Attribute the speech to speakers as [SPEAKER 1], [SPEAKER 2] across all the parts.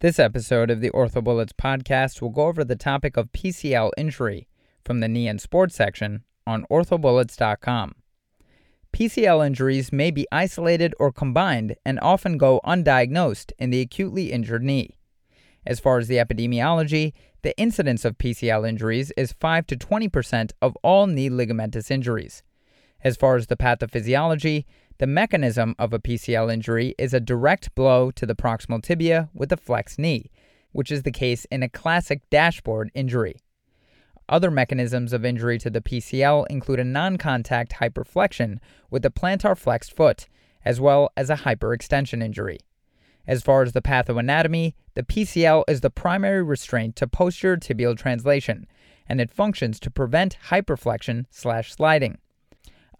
[SPEAKER 1] This episode of the OrthoBullets podcast will go over the topic of PCL injury from the knee and sports section on orthobullets.com. PCL injuries may be isolated or combined and often go undiagnosed in the acutely injured knee. As far as the epidemiology, the incidence of PCL injuries is 5 to 20% of all knee ligamentous injuries. As far as the pathophysiology, the mechanism of a PCL injury is a direct blow to the proximal tibia with a flexed knee, which is the case in a classic dashboard injury. Other mechanisms of injury to the PCL include a non contact hyperflexion with the plantar flexed foot, as well as a hyperextension injury. As far as the pathoanatomy, the PCL is the primary restraint to posterior tibial translation, and it functions to prevent hyperflexion slash sliding.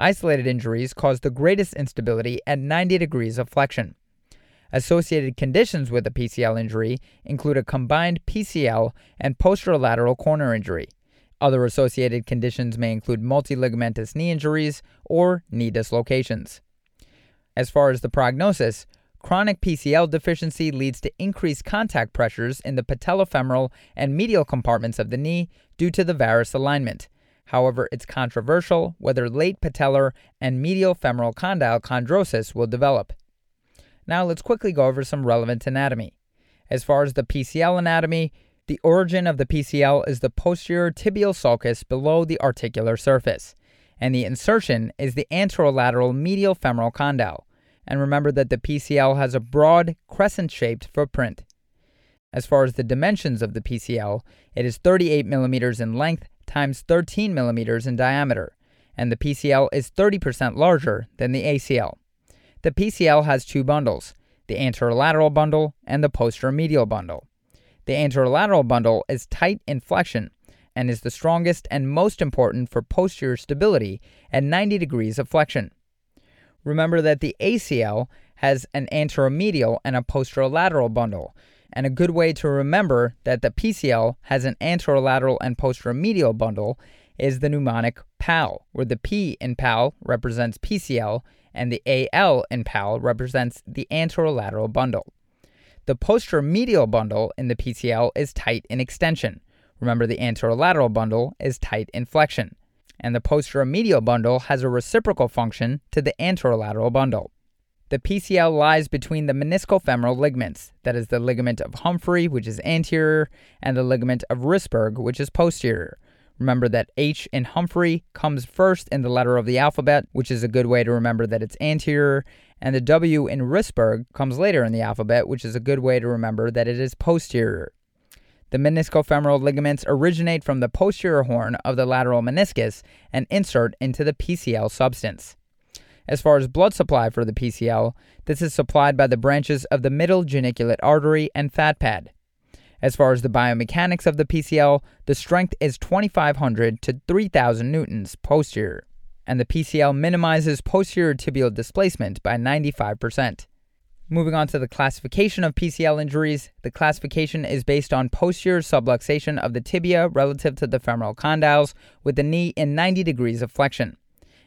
[SPEAKER 1] Isolated injuries cause the greatest instability at 90 degrees of flexion. Associated conditions with a PCL injury include a combined PCL and posterolateral corner injury. Other associated conditions may include multiligamentous knee injuries or knee dislocations. As far as the prognosis, chronic PCL deficiency leads to increased contact pressures in the patellofemoral and medial compartments of the knee due to the varus alignment However, it's controversial whether late patellar and medial femoral condyle chondrosis will develop. Now, let's quickly go over some relevant anatomy. As far as the PCL anatomy, the origin of the PCL is the posterior tibial sulcus below the articular surface, and the insertion is the anterolateral medial femoral condyle. And remember that the PCL has a broad crescent shaped footprint. As far as the dimensions of the PCL, it is 38 millimeters in length times 13 millimeters in diameter, and the PCL is 30% larger than the ACL. The PCL has two bundles the anterolateral bundle and the posteromedial bundle. The anterolateral bundle is tight in flexion and is the strongest and most important for posterior stability at 90 degrees of flexion. Remember that the ACL has an anteromedial and a posterolateral bundle, and a good way to remember that the PCL has an anterolateral and posteromedial bundle is the mnemonic PAL, where the P in PAL represents PCL and the AL in PAL represents the anterolateral bundle. The posteromedial bundle in the PCL is tight in extension. Remember, the anterolateral bundle is tight in flexion. And the posteromedial bundle has a reciprocal function to the anterolateral bundle. The PCL lies between the meniscofemoral ligaments, that is, the ligament of Humphrey, which is anterior, and the ligament of Wrisberg, which is posterior. Remember that H in Humphrey comes first in the letter of the alphabet, which is a good way to remember that it's anterior, and the W in Wrisberg comes later in the alphabet, which is a good way to remember that it is posterior. The meniscofemoral ligaments originate from the posterior horn of the lateral meniscus and insert into the PCL substance. As far as blood supply for the PCL, this is supplied by the branches of the middle geniculate artery and fat pad. As far as the biomechanics of the PCL, the strength is 2500 to 3000 newtons posterior, and the PCL minimizes posterior tibial displacement by 95%. Moving on to the classification of PCL injuries, the classification is based on posterior subluxation of the tibia relative to the femoral condyles with the knee in 90 degrees of flexion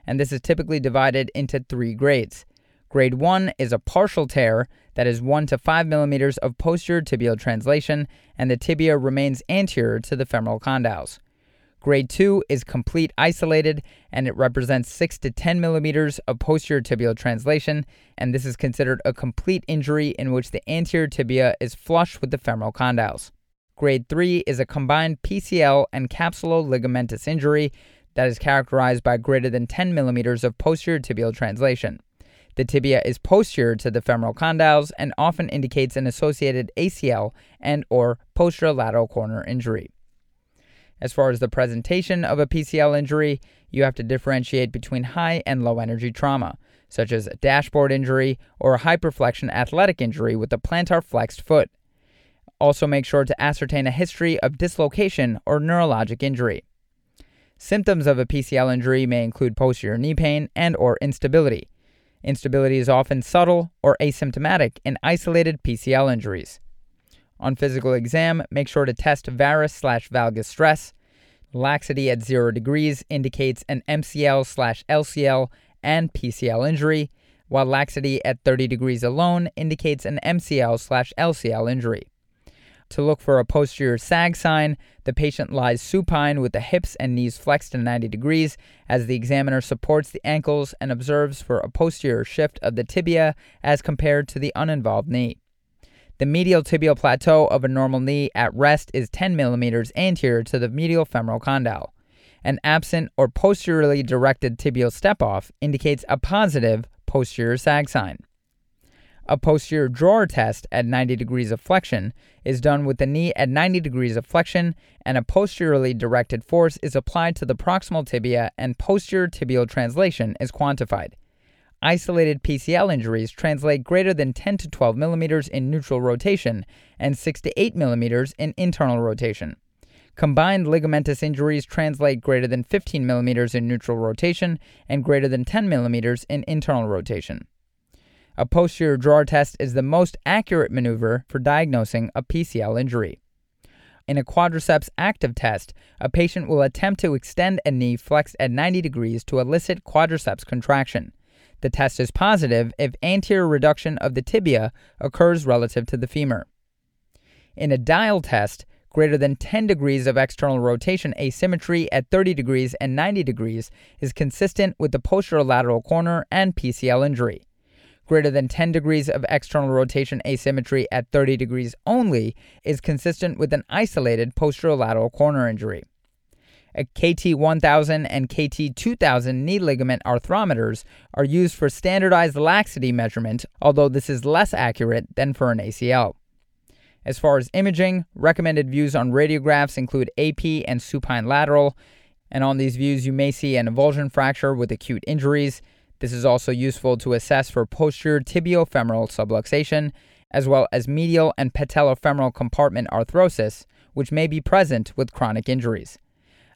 [SPEAKER 1] and this is typically divided into three grades. Grade 1 is a partial tear that is 1 to 5 millimeters of posterior tibial translation, and the tibia remains anterior to the femoral condyles. Grade 2 is complete isolated, and it represents 6 to 10 millimeters of posterior tibial translation, and this is considered a complete injury in which the anterior tibia is flush with the femoral condyles. Grade 3 is a combined PCL and capsulo-ligamentous injury that is characterized by greater than 10 millimeters of posterior tibial translation. The tibia is posterior to the femoral condyles and often indicates an associated ACL and or posterolateral corner injury. As far as the presentation of a PCL injury, you have to differentiate between high and low energy trauma, such as a dashboard injury or a hyperflexion athletic injury with a plantar flexed foot. Also, make sure to ascertain a history of dislocation or neurologic injury. Symptoms of a PCL injury may include posterior knee pain and or instability. Instability is often subtle or asymptomatic in isolated PCL injuries. On physical exam, make sure to test varus slash valgus stress. Laxity at 0 degrees indicates an MCL slash LCL and PCL injury, while laxity at 30 degrees alone indicates an MCL slash LCL injury. To look for a posterior sag sign, the patient lies supine with the hips and knees flexed to 90 degrees as the examiner supports the ankles and observes for a posterior shift of the tibia as compared to the uninvolved knee. The medial tibial plateau of a normal knee at rest is 10 millimeters anterior to the medial femoral condyle. An absent or posteriorly directed tibial step off indicates a positive posterior sag sign. A posterior drawer test at 90 degrees of flexion is done with the knee at 90 degrees of flexion, and a posteriorly directed force is applied to the proximal tibia, and posterior tibial translation is quantified. Isolated PCL injuries translate greater than 10 to 12 millimeters in neutral rotation and 6 to 8 millimeters in internal rotation. Combined ligamentous injuries translate greater than 15 millimeters in neutral rotation and greater than 10 millimeters in internal rotation. A posterior drawer test is the most accurate maneuver for diagnosing a PCL injury. In a quadriceps active test, a patient will attempt to extend a knee flexed at 90 degrees to elicit quadriceps contraction. The test is positive if anterior reduction of the tibia occurs relative to the femur. In a dial test, greater than 10 degrees of external rotation asymmetry at 30 degrees and 90 degrees is consistent with the posterolateral corner and PCL injury greater than 10 degrees of external rotation asymmetry at 30 degrees only is consistent with an isolated posterolateral corner injury. A KT1000 and KT2000 knee ligament arthrometers are used for standardized laxity measurement, although this is less accurate than for an ACL. As far as imaging, recommended views on radiographs include AP and supine lateral, and on these views you may see an avulsion fracture with acute injuries, this is also useful to assess for posterior tibiofemoral subluxation, as well as medial and patellofemoral compartment arthrosis, which may be present with chronic injuries.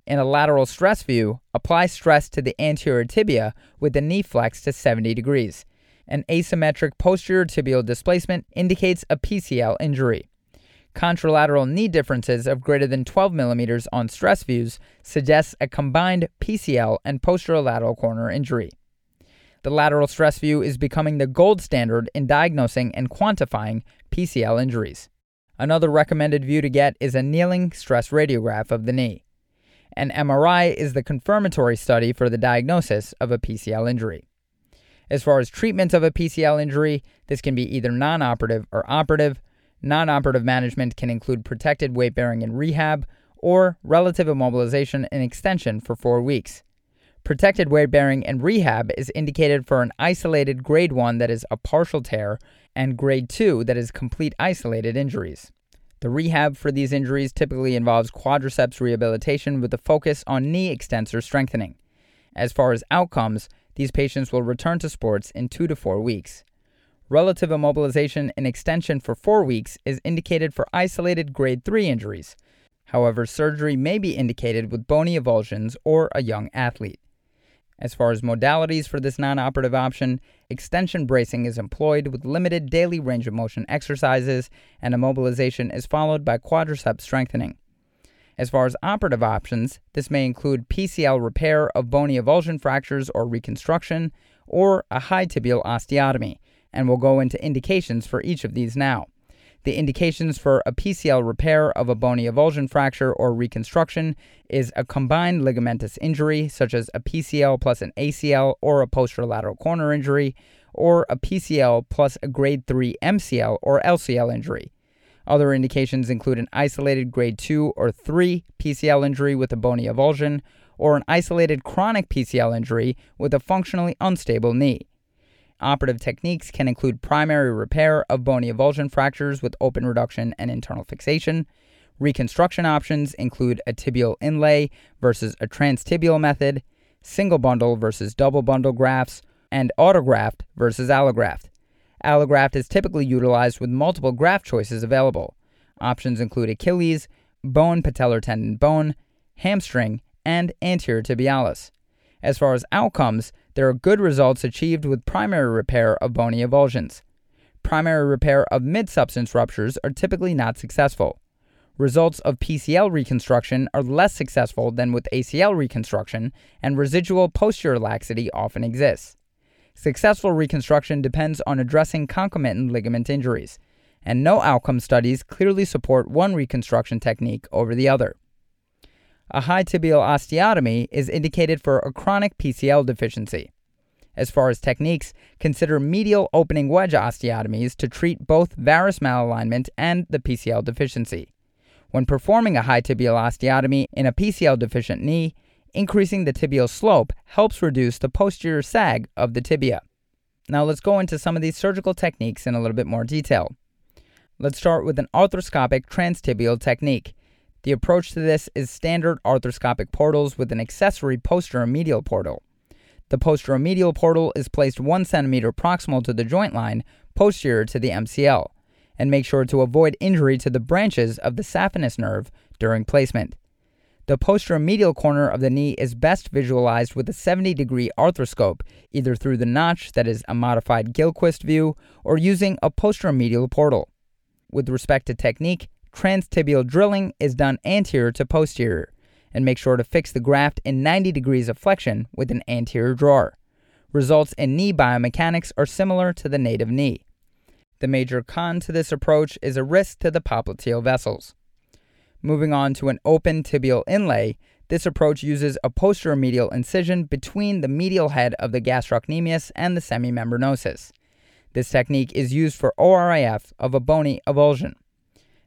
[SPEAKER 1] In a lateral stress view, apply stress to the anterior tibia with the knee flexed to 70 degrees. An asymmetric posterior tibial displacement indicates a PCL injury. Contralateral knee differences of greater than 12 millimeters on stress views suggests a combined PCL and posterolateral corner injury. The lateral stress view is becoming the gold standard in diagnosing and quantifying PCL injuries. Another recommended view to get is a kneeling stress radiograph of the knee. An MRI is the confirmatory study for the diagnosis of a PCL injury. As far as treatment of a PCL injury, this can be either non operative or operative. Non operative management can include protected weight bearing and rehab, or relative immobilization and extension for four weeks. Protected weight bearing and rehab is indicated for an isolated grade 1 that is a partial tear and grade 2 that is complete isolated injuries. The rehab for these injuries typically involves quadriceps rehabilitation with a focus on knee extensor strengthening. As far as outcomes, these patients will return to sports in 2 to 4 weeks. Relative immobilization and extension for 4 weeks is indicated for isolated grade 3 injuries. However, surgery may be indicated with bony avulsions or a young athlete. As far as modalities for this non operative option, extension bracing is employed with limited daily range of motion exercises, and immobilization is followed by quadriceps strengthening. As far as operative options, this may include PCL repair of bony avulsion fractures or reconstruction, or a high tibial osteotomy, and we'll go into indications for each of these now. The indications for a PCL repair of a bony avulsion fracture or reconstruction is a combined ligamentous injury, such as a PCL plus an ACL or a posterolateral corner injury, or a PCL plus a grade 3 MCL or LCL injury. Other indications include an isolated grade 2 or 3 PCL injury with a bony avulsion, or an isolated chronic PCL injury with a functionally unstable knee. Operative techniques can include primary repair of bony avulsion fractures with open reduction and internal fixation. Reconstruction options include a tibial inlay versus a transtibial method, single bundle versus double bundle grafts, and autograft versus allograft. Allograft is typically utilized with multiple graft choices available. Options include Achilles, bone patellar tendon bone, hamstring, and anterior tibialis. As far as outcomes, there are good results achieved with primary repair of bony avulsions. Primary repair of mid substance ruptures are typically not successful. Results of PCL reconstruction are less successful than with ACL reconstruction, and residual posterior laxity often exists. Successful reconstruction depends on addressing concomitant ligament injuries, and no outcome studies clearly support one reconstruction technique over the other. A high tibial osteotomy is indicated for a chronic PCL deficiency. As far as techniques, consider medial opening wedge osteotomies to treat both varus malalignment and the PCL deficiency. When performing a high tibial osteotomy in a PCL deficient knee, increasing the tibial slope helps reduce the posterior sag of the tibia. Now let's go into some of these surgical techniques in a little bit more detail. Let's start with an arthroscopic transtibial technique. The approach to this is standard arthroscopic portals with an accessory posteromedial portal. The posteromedial portal is placed 1 centimeter proximal to the joint line, posterior to the MCL, and make sure to avoid injury to the branches of the saphenous nerve during placement. The posteromedial corner of the knee is best visualized with a 70 degree arthroscope, either through the notch that is a modified Gillquist view or using a posteromedial portal. With respect to technique, transtibial drilling is done anterior to posterior, and make sure to fix the graft in 90 degrees of flexion with an anterior drawer. Results in knee biomechanics are similar to the native knee. The major con to this approach is a risk to the popliteal vessels. Moving on to an open tibial inlay, this approach uses a posteromedial incision between the medial head of the gastrocnemius and the semimembranosus. This technique is used for ORIF of a bony avulsion.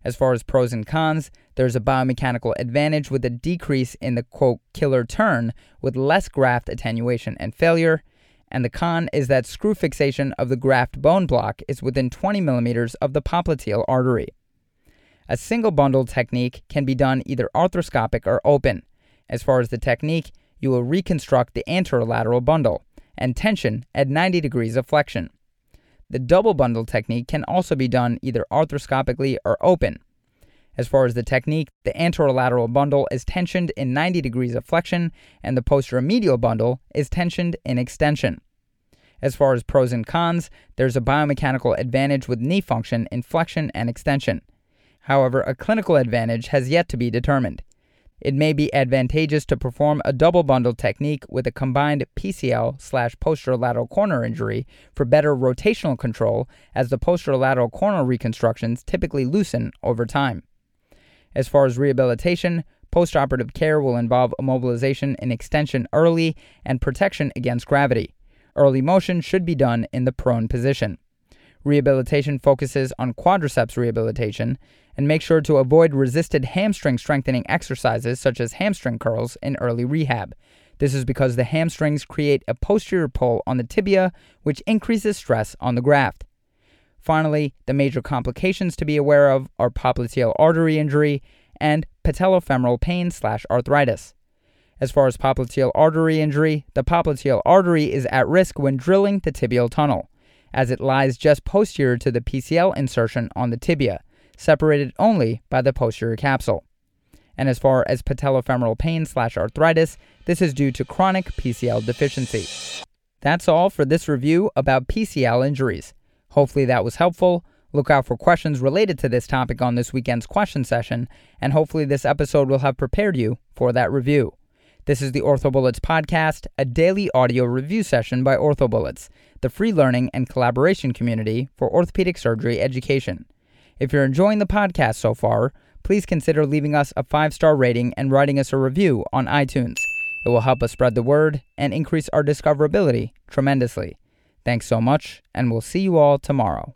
[SPEAKER 1] As far as pros and cons, there's a biomechanical advantage with a decrease in the quote killer turn with less graft attenuation and failure, and the con is that screw fixation of the graft bone block is within 20 millimeters of the popliteal artery. A single bundle technique can be done either arthroscopic or open. As far as the technique, you will reconstruct the anterolateral bundle and tension at 90 degrees of flexion. The double bundle technique can also be done either arthroscopically or open. As far as the technique, the anterolateral bundle is tensioned in 90 degrees of flexion, and the posteromedial bundle is tensioned in extension. As far as pros and cons, there's a biomechanical advantage with knee function in flexion and extension. However, a clinical advantage has yet to be determined. It may be advantageous to perform a double bundle technique with a combined PCL slash posterolateral corner injury for better rotational control, as the posterolateral corner reconstructions typically loosen over time. As far as rehabilitation, postoperative care will involve immobilization and extension early and protection against gravity. Early motion should be done in the prone position. Rehabilitation focuses on quadriceps rehabilitation, and make sure to avoid resisted hamstring strengthening exercises such as hamstring curls in early rehab. This is because the hamstrings create a posterior pull on the tibia, which increases stress on the graft. Finally, the major complications to be aware of are popliteal artery injury and patellofemoral pain slash arthritis. As far as popliteal artery injury, the popliteal artery is at risk when drilling the tibial tunnel, as it lies just posterior to the PCL insertion on the tibia separated only by the posterior capsule. And as far as patellofemoral pain slash arthritis, this is due to chronic PCL deficiency. That's all for this review about PCL injuries. Hopefully that was helpful. Look out for questions related to this topic on this weekend's question session, and hopefully this episode will have prepared you for that review. This is the OrthoBullets podcast, a daily audio review session by OrthoBullets, the free learning and collaboration community for orthopedic surgery education. If you're enjoying the podcast so far, please consider leaving us a five star rating and writing us a review on iTunes. It will help us spread the word and increase our discoverability tremendously. Thanks so much, and we'll see you all tomorrow.